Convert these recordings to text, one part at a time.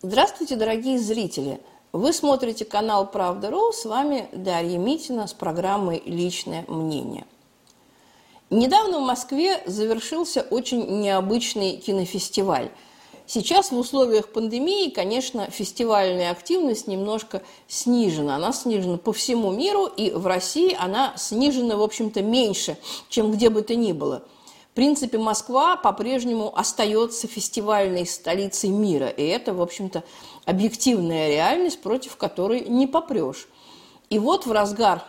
Здравствуйте, дорогие зрители! Вы смотрите канал «Правда.ру», с вами Дарья Митина с программой «Личное мнение». Недавно в Москве завершился очень необычный кинофестиваль. Сейчас в условиях пандемии, конечно, фестивальная активность немножко снижена. Она снижена по всему миру, и в России она снижена, в общем-то, меньше, чем где бы то ни было – принципе, Москва по-прежнему остается фестивальной столицей мира. И это, в общем-то, объективная реальность, против которой не попрешь. И вот в разгар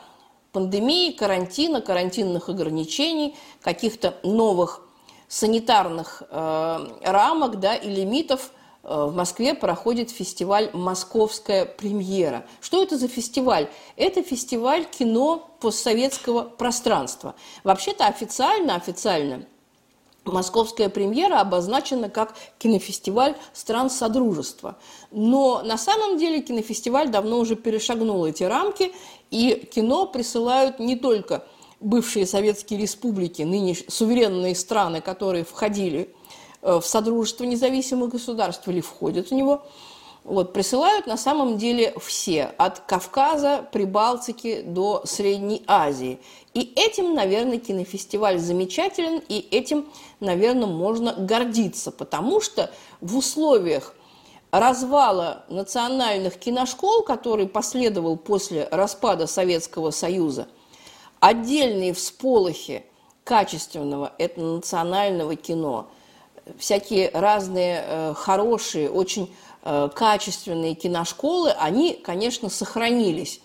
пандемии, карантина, карантинных ограничений, каких-то новых санитарных э, рамок да, и лимитов э, в Москве проходит фестиваль «Московская премьера». Что это за фестиваль? Это фестиваль кино постсоветского пространства. Вообще-то официально, официально – Московская премьера обозначена как кинофестиваль стран Содружества. Но на самом деле кинофестиваль давно уже перешагнул эти рамки, и кино присылают не только бывшие советские республики, ныне суверенные страны, которые входили э, в Содружество независимых государств или входят в него – вот, присылают на самом деле все, от Кавказа, Прибалтики до Средней Азии. И этим, наверное, кинофестиваль замечателен, и этим, наверное, можно гордиться, потому что в условиях развала национальных киношкол, который последовал после распада Советского Союза, отдельные всполохи качественного этнонационального кино, всякие разные э, хорошие, очень качественные киношколы, они, конечно, сохранились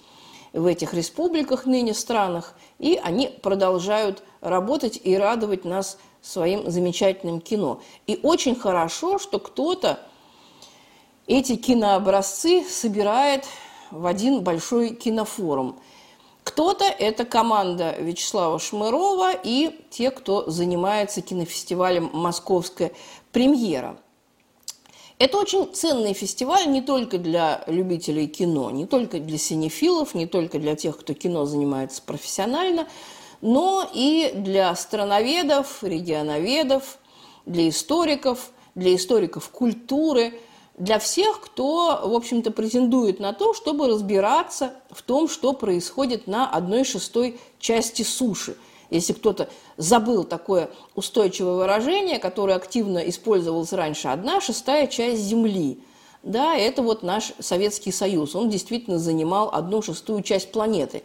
в этих республиках, ныне странах, и они продолжают работать и радовать нас своим замечательным кино. И очень хорошо, что кто-то эти кинообразцы собирает в один большой кинофорум. Кто-то – это команда Вячеслава Шмырова и те, кто занимается кинофестивалем «Московская премьера». Это очень ценный фестиваль не только для любителей кино, не только для синефилов, не только для тех, кто кино занимается профессионально, но и для страноведов, регионоведов, для историков, для историков культуры, для всех, кто, в общем-то, претендует на то, чтобы разбираться в том, что происходит на одной шестой части суши – если кто-то забыл такое устойчивое выражение, которое активно использовалось раньше, одна шестая часть Земли. Да, это вот наш Советский Союз. Он действительно занимал одну шестую часть планеты.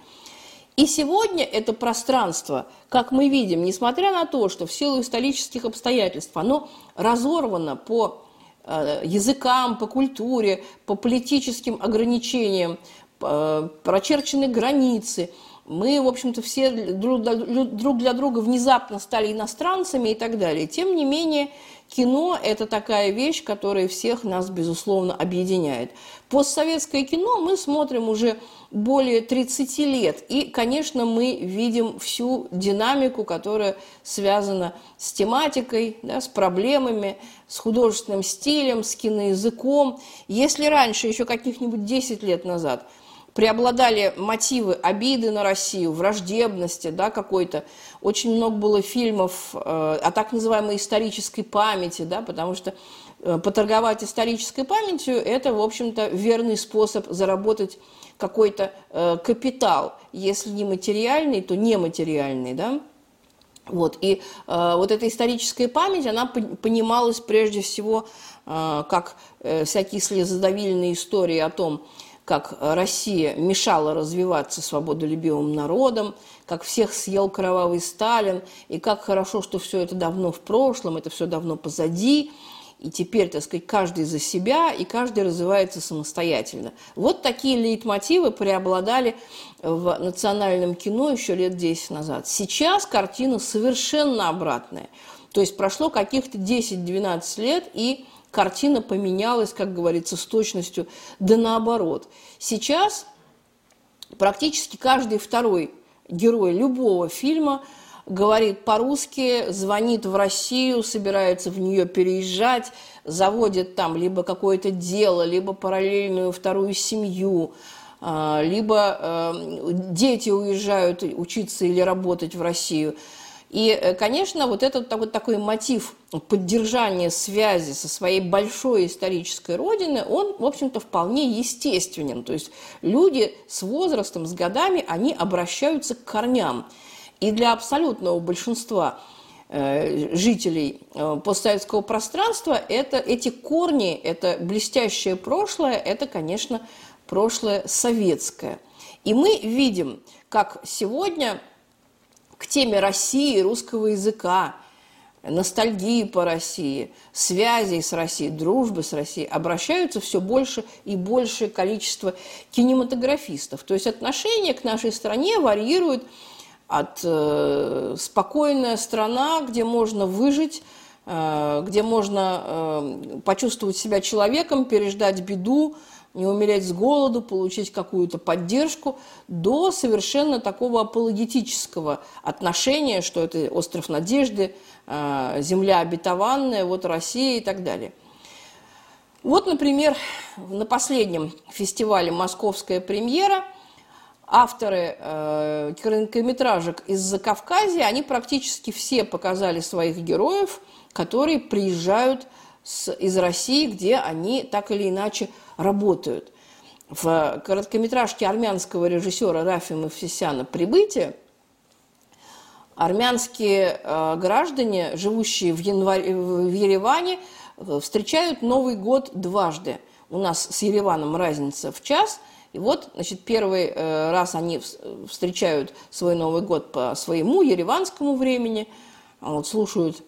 И сегодня это пространство, как мы видим, несмотря на то, что в силу исторических обстоятельств оно разорвано по э, языкам, по культуре, по политическим ограничениям, э, прочерчены границы – мы, в общем-то, все друг для друга внезапно стали иностранцами и так далее. Тем не менее, кино – это такая вещь, которая всех нас, безусловно, объединяет. Постсоветское кино мы смотрим уже более 30 лет. И, конечно, мы видим всю динамику, которая связана с тематикой, да, с проблемами, с художественным стилем, с киноязыком. Если раньше, еще каких-нибудь 10 лет назад – преобладали мотивы обиды на Россию, враждебности да, какой-то. Очень много было фильмов э, о так называемой исторической памяти, да, потому что э, поторговать исторической памятью – это, в общем-то, верный способ заработать какой-то э, капитал. Если не материальный, то нематериальный. Да? Вот. И э, вот эта историческая память, она понималась прежде всего э, как э, всякие слезодавильные истории о том, как Россия мешала развиваться свободолюбивым народам, как всех съел кровавый Сталин, и как хорошо, что все это давно в прошлом, это все давно позади, и теперь, так сказать, каждый за себя, и каждый развивается самостоятельно. Вот такие лейтмотивы преобладали в национальном кино еще лет 10 назад. Сейчас картина совершенно обратная. То есть прошло каких-то 10-12 лет, и картина поменялась, как говорится, с точностью да наоборот. Сейчас практически каждый второй герой любого фильма говорит по-русски, звонит в Россию, собирается в нее переезжать, заводит там либо какое-то дело, либо параллельную вторую семью, а, либо э, дети уезжают учиться или работать в Россию. И, э, конечно, вот этот вот такой мотив поддержания связи со своей большой исторической родиной, он, в общем-то, вполне естественен. То есть люди с возрастом, с годами, они обращаются к корням. И для абсолютного большинства э, жителей э, постсоветского пространства это, эти корни, это блестящее прошлое, это, конечно, прошлое советское. И мы видим, как сегодня к теме России, русского языка, ностальгии по России, связей с Россией, дружбы с Россией обращаются все больше и большее количество кинематографистов. То есть отношение к нашей стране варьирует от э, спокойная страна, где можно выжить, э, где можно э, почувствовать себя человеком, переждать беду, не умереть с голоду, получить какую-то поддержку, до совершенно такого апологетического отношения, что это остров надежды, э, земля обетованная, вот Россия и так далее. Вот, например, на последнем фестивале «Московская премьера» авторы э, короткометражек из Закавказья, они практически все показали своих героев, которые приезжают с, из России, где они так или иначе работают. В короткометражке армянского режиссера Рафи Мавсисяна «Прибытие» армянские э, граждане, живущие в, январе, в Ереване, э, встречают Новый год дважды. У нас с Ереваном разница в час. И вот, значит, первый э, раз они встречают свой Новый год по своему ереванскому времени, вот, слушают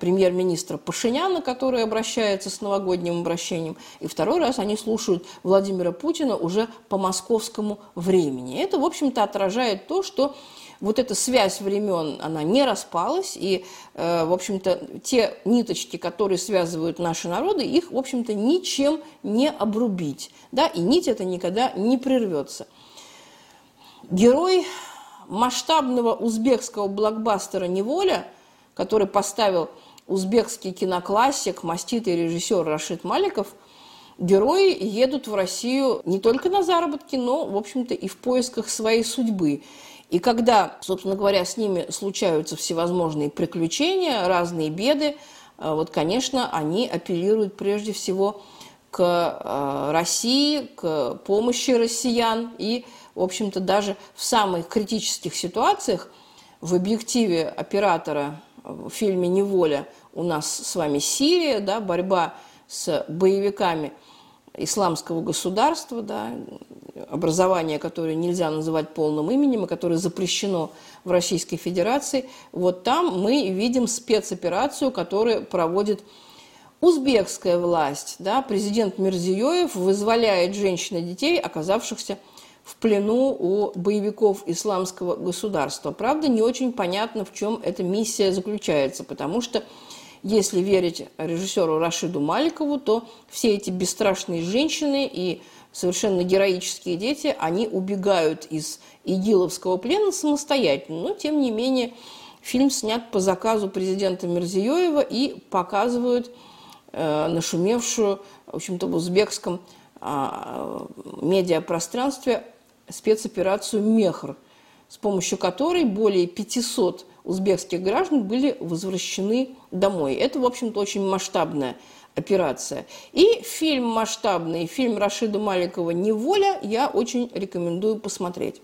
премьер-министра Пашиняна, который обращается с новогодним обращением, и второй раз они слушают Владимира Путина уже по московскому времени. Это, в общем-то, отражает то, что вот эта связь времен, она не распалась, и, э, в общем-то, те ниточки, которые связывают наши народы, их, в общем-то, ничем не обрубить, да, и нить эта никогда не прервется. Герой масштабного узбекского блокбастера «Неволя» – который поставил узбекский киноклассик, маститый режиссер Рашид Маликов, герои едут в Россию не только на заработки, но, в общем-то, и в поисках своей судьбы. И когда, собственно говоря, с ними случаются всевозможные приключения, разные беды, э, вот, конечно, они апеллируют прежде всего к э, России, к помощи россиян и, в общем-то, даже в самых критических ситуациях в объективе оператора в фильме «Неволя» у нас с вами Сирия, да, борьба с боевиками исламского государства, да, образование, которое нельзя называть полным именем, и которое запрещено в Российской Федерации, вот там мы видим спецоперацию, которую проводит узбекская власть. Да, президент Мирзиёев вызволяет женщин и детей, оказавшихся в плену у боевиков исламского государства. Правда, не очень понятно, в чем эта миссия заключается, потому что, если верить режиссеру Рашиду Маликову, то все эти бесстрашные женщины и совершенно героические дети, они убегают из игиловского плена самостоятельно. Но, тем не менее, фильм снят по заказу президента Мирзиёева и показывают э, нашумевшую, в общем-то, в узбекском а, медиапространстве спецоперацию «Мехр», с помощью которой более 500 узбекских граждан были возвращены домой. Это, в общем-то, очень масштабная операция. И фильм масштабный, фильм Рашида Маликова «Неволя» я очень рекомендую посмотреть.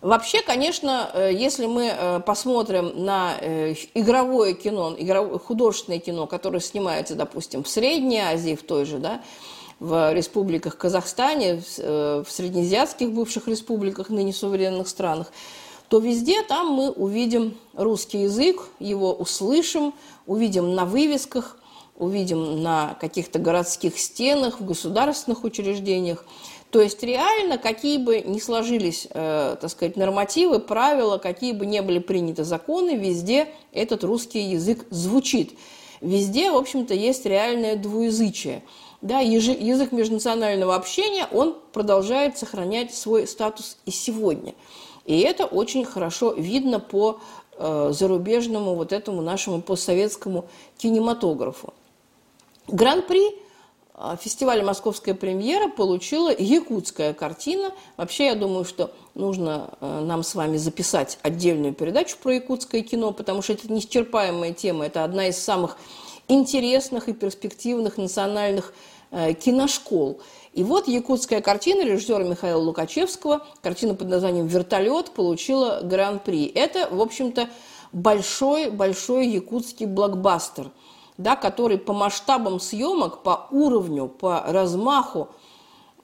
Вообще, конечно, э, если мы э, посмотрим на э, игровое кино, художественное кино, которое снимается, допустим, в Средней Азии, в той же, да, в республиках Казахстане, в среднеазиатских бывших республиках, ныне суверенных странах, то везде там мы увидим русский язык, его услышим, увидим на вывесках, увидим на каких-то городских стенах, в государственных учреждениях. То есть реально, какие бы ни сложились, э, так сказать, нормативы, правила, какие бы ни были приняты законы, везде этот русский язык звучит. Везде, в общем-то, есть реальное двуязычие. Да, язык межнационального общения, он продолжает сохранять свой статус и сегодня. И это очень хорошо видно по э, зарубежному вот этому нашему постсоветскому кинематографу. Гран-при а, фестивале «Московская премьера» получила якутская картина. Вообще, я думаю, что нужно э, нам с вами записать отдельную передачу про якутское кино, потому что это неисчерпаемая тема, это одна из самых интересных и перспективных национальных э, киношкол. И вот якутская картина режиссера Михаила Лукачевского, картина под названием «Вертолет» получила гран-при. Это, в общем-то, большой-большой якутский блокбастер – да, который по масштабам съемок, по уровню, по размаху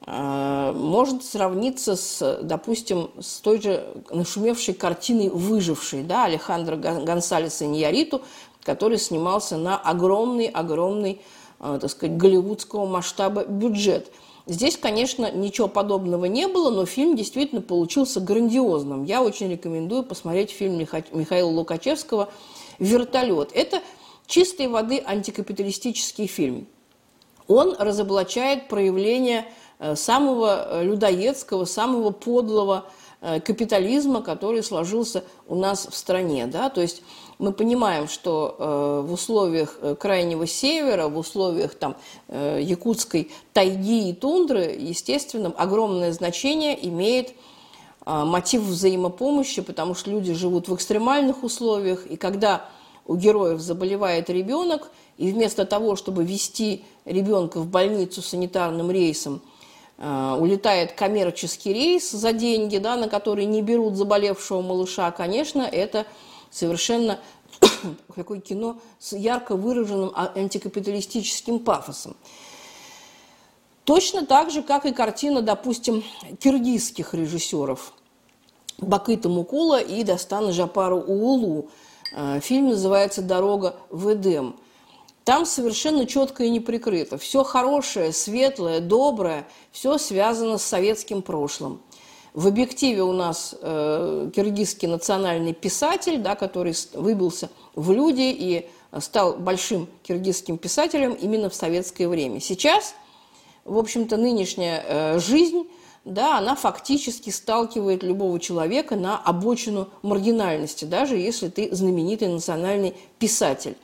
э, может сравниться с, допустим, с той же нашумевшей картиной «Выживший» да, Алехандро Гонсалеса Ньяриту, который снимался на огромный-огромный, э, так сказать, голливудского масштаба бюджет. Здесь, конечно, ничего подобного не было, но фильм действительно получился грандиозным. Я очень рекомендую посмотреть фильм Михаила Лукачевского «Вертолет». Это чистой воды антикапиталистический фильм. Он разоблачает проявление э, самого э, людоедского, самого подлого капитализма, который сложился у нас в стране. Да? То есть мы понимаем, что в условиях Крайнего Севера, в условиях там, якутской тайги и тундры, естественно, огромное значение имеет мотив взаимопомощи, потому что люди живут в экстремальных условиях, и когда у героев заболевает ребенок, и вместо того, чтобы вести ребенка в больницу санитарным рейсом, э, улетает коммерческий рейс за деньги, да, на который не берут заболевшего малыша, конечно, это совершенно такое кино с ярко выраженным а, антикапиталистическим пафосом. Точно так же, как и картина, допустим, киргизских режиссеров Бакыта Мукула и Дастана Жапару Уулу – Э, фильм называется «Дорога в Эдем». Там совершенно четко и не прикрыто. Все хорошее, светлое, доброе, все связано с советским прошлым. В объективе у нас э, киргизский национальный писатель, да, который выбился в люди и стал большим киргизским писателем именно в советское время. Сейчас, в общем-то, нынешняя э, жизнь да, она фактически сталкивает любого человека на обочину маргинальности, даже если ты знаменитый национальный писатель.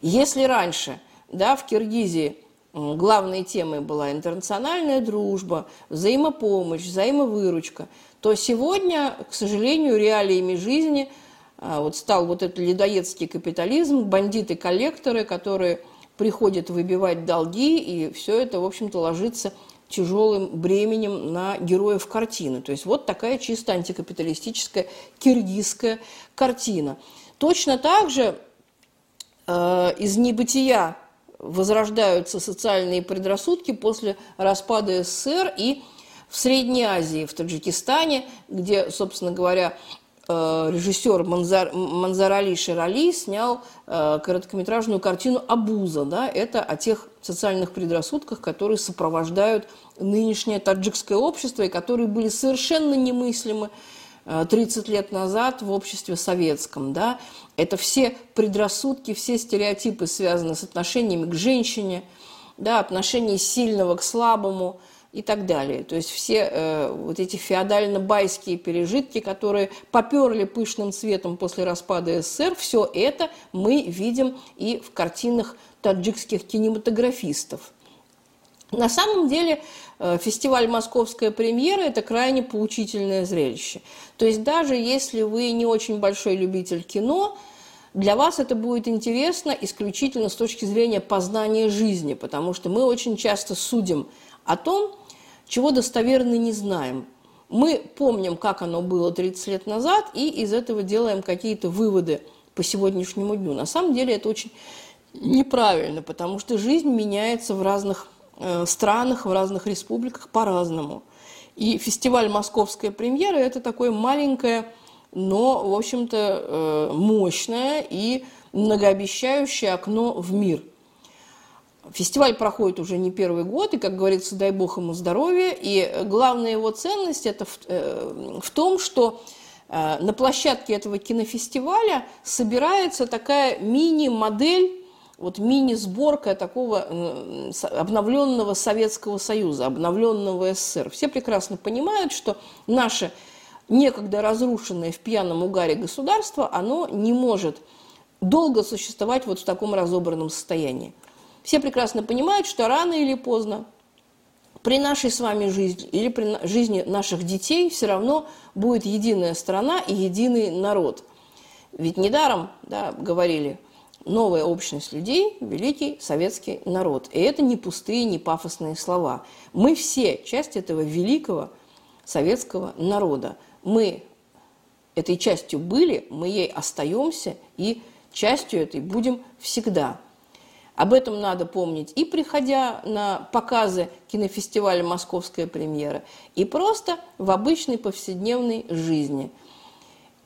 Если раньше да, в Киргизии главной темой была интернациональная дружба, взаимопомощь, взаимовыручка, то сегодня, к сожалению, реалиями жизни а, вот стал вот этот ледоедский капитализм, бандиты-коллекторы, которые приходят выбивать долги, и все это, в общем-то, ложится тяжелым бременем на героев картины. То есть вот такая чисто антикапиталистическая киргизская картина. Точно так же э, из небытия возрождаются социальные предрассудки после распада СССР и в Средней Азии, в Таджикистане, где, собственно говоря, Э, режиссер Манзар, Манзарали Ширали снял э, короткометражную картину «Абуза». Да? Это о тех социальных предрассудках, которые сопровождают нынешнее таджикское общество и которые были совершенно немыслимы 30 э, лет назад в обществе советском. Да? Это все предрассудки, все стереотипы связаны с отношениями к женщине, да, отношение сильного к слабому – и так далее. То есть все э, вот эти феодально-байские пережитки, которые поперли пышным цветом после распада СССР, все это мы видим и в картинах таджикских кинематографистов. На самом деле фестиваль «Московская премьера» – это крайне поучительное зрелище. То есть даже если вы не очень большой любитель кино, для вас это будет интересно исключительно с точки зрения познания жизни, потому что мы очень часто судим о том, чего достоверно не знаем. Мы помним, как оно было 30 лет назад, и из этого делаем какие-то выводы по сегодняшнему дню. На самом деле это очень неправильно, потому что жизнь меняется в разных э, странах, в разных республиках по-разному. И фестиваль «Московская премьера» – это такое маленькое, но, в общем-то, э, мощное и многообещающее окно в мир – Фестиваль проходит уже не первый год, и, как говорится, дай бог ему здоровья. И главная его ценность это в, э, в том, что э, на площадке этого кинофестиваля собирается такая мини-модель, вот мини-сборка такого обновленного Советского Союза, обновленного СССР. Все прекрасно понимают, что наше некогда разрушенное в пьяном угаре государство, оно не может долго существовать вот в таком разобранном состоянии. все прекрасно понимают, что рано или поздно при нашей с вами жизни или при жизни наших детей все равно будет единая страна и единый народ. Ведь недаром да, говорили, новая общность людей – великий советский народ. И это не пустые, не пафосные слова. Мы все часть этого великого советского народа. Мы этой частью были, мы ей остаемся и частью этой будем всегда. Об этом надо помнить и приходя на показы кинофестиваля «Московская премьера», и просто в обычной повседневной жизни.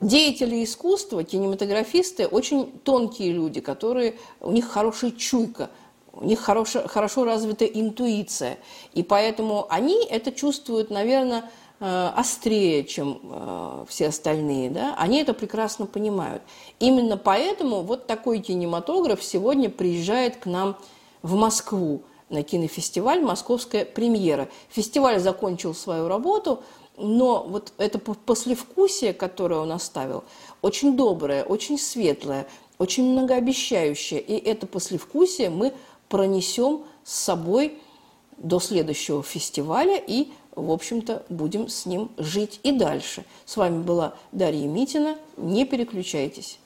Деятели искусства, кинематографисты – очень тонкие люди, которые, у них хорошая чуйка, у них хорошо, хорошо развита интуиция. И поэтому они это чувствуют, наверное, Э, острее, чем э, все остальные, да, они это прекрасно понимают. Именно поэтому вот такой кинематограф сегодня приезжает к нам в Москву на кинофестиваль «Московская премьера». Фестиваль закончил свою работу, но вот это послевкусие, которое он оставил, очень доброе, очень светлое, очень многообещающее. И это послевкусие мы пронесем с собой до следующего фестиваля и в общем-то, будем с ним жить и дальше. С вами была Дарья Митина. Не переключайтесь.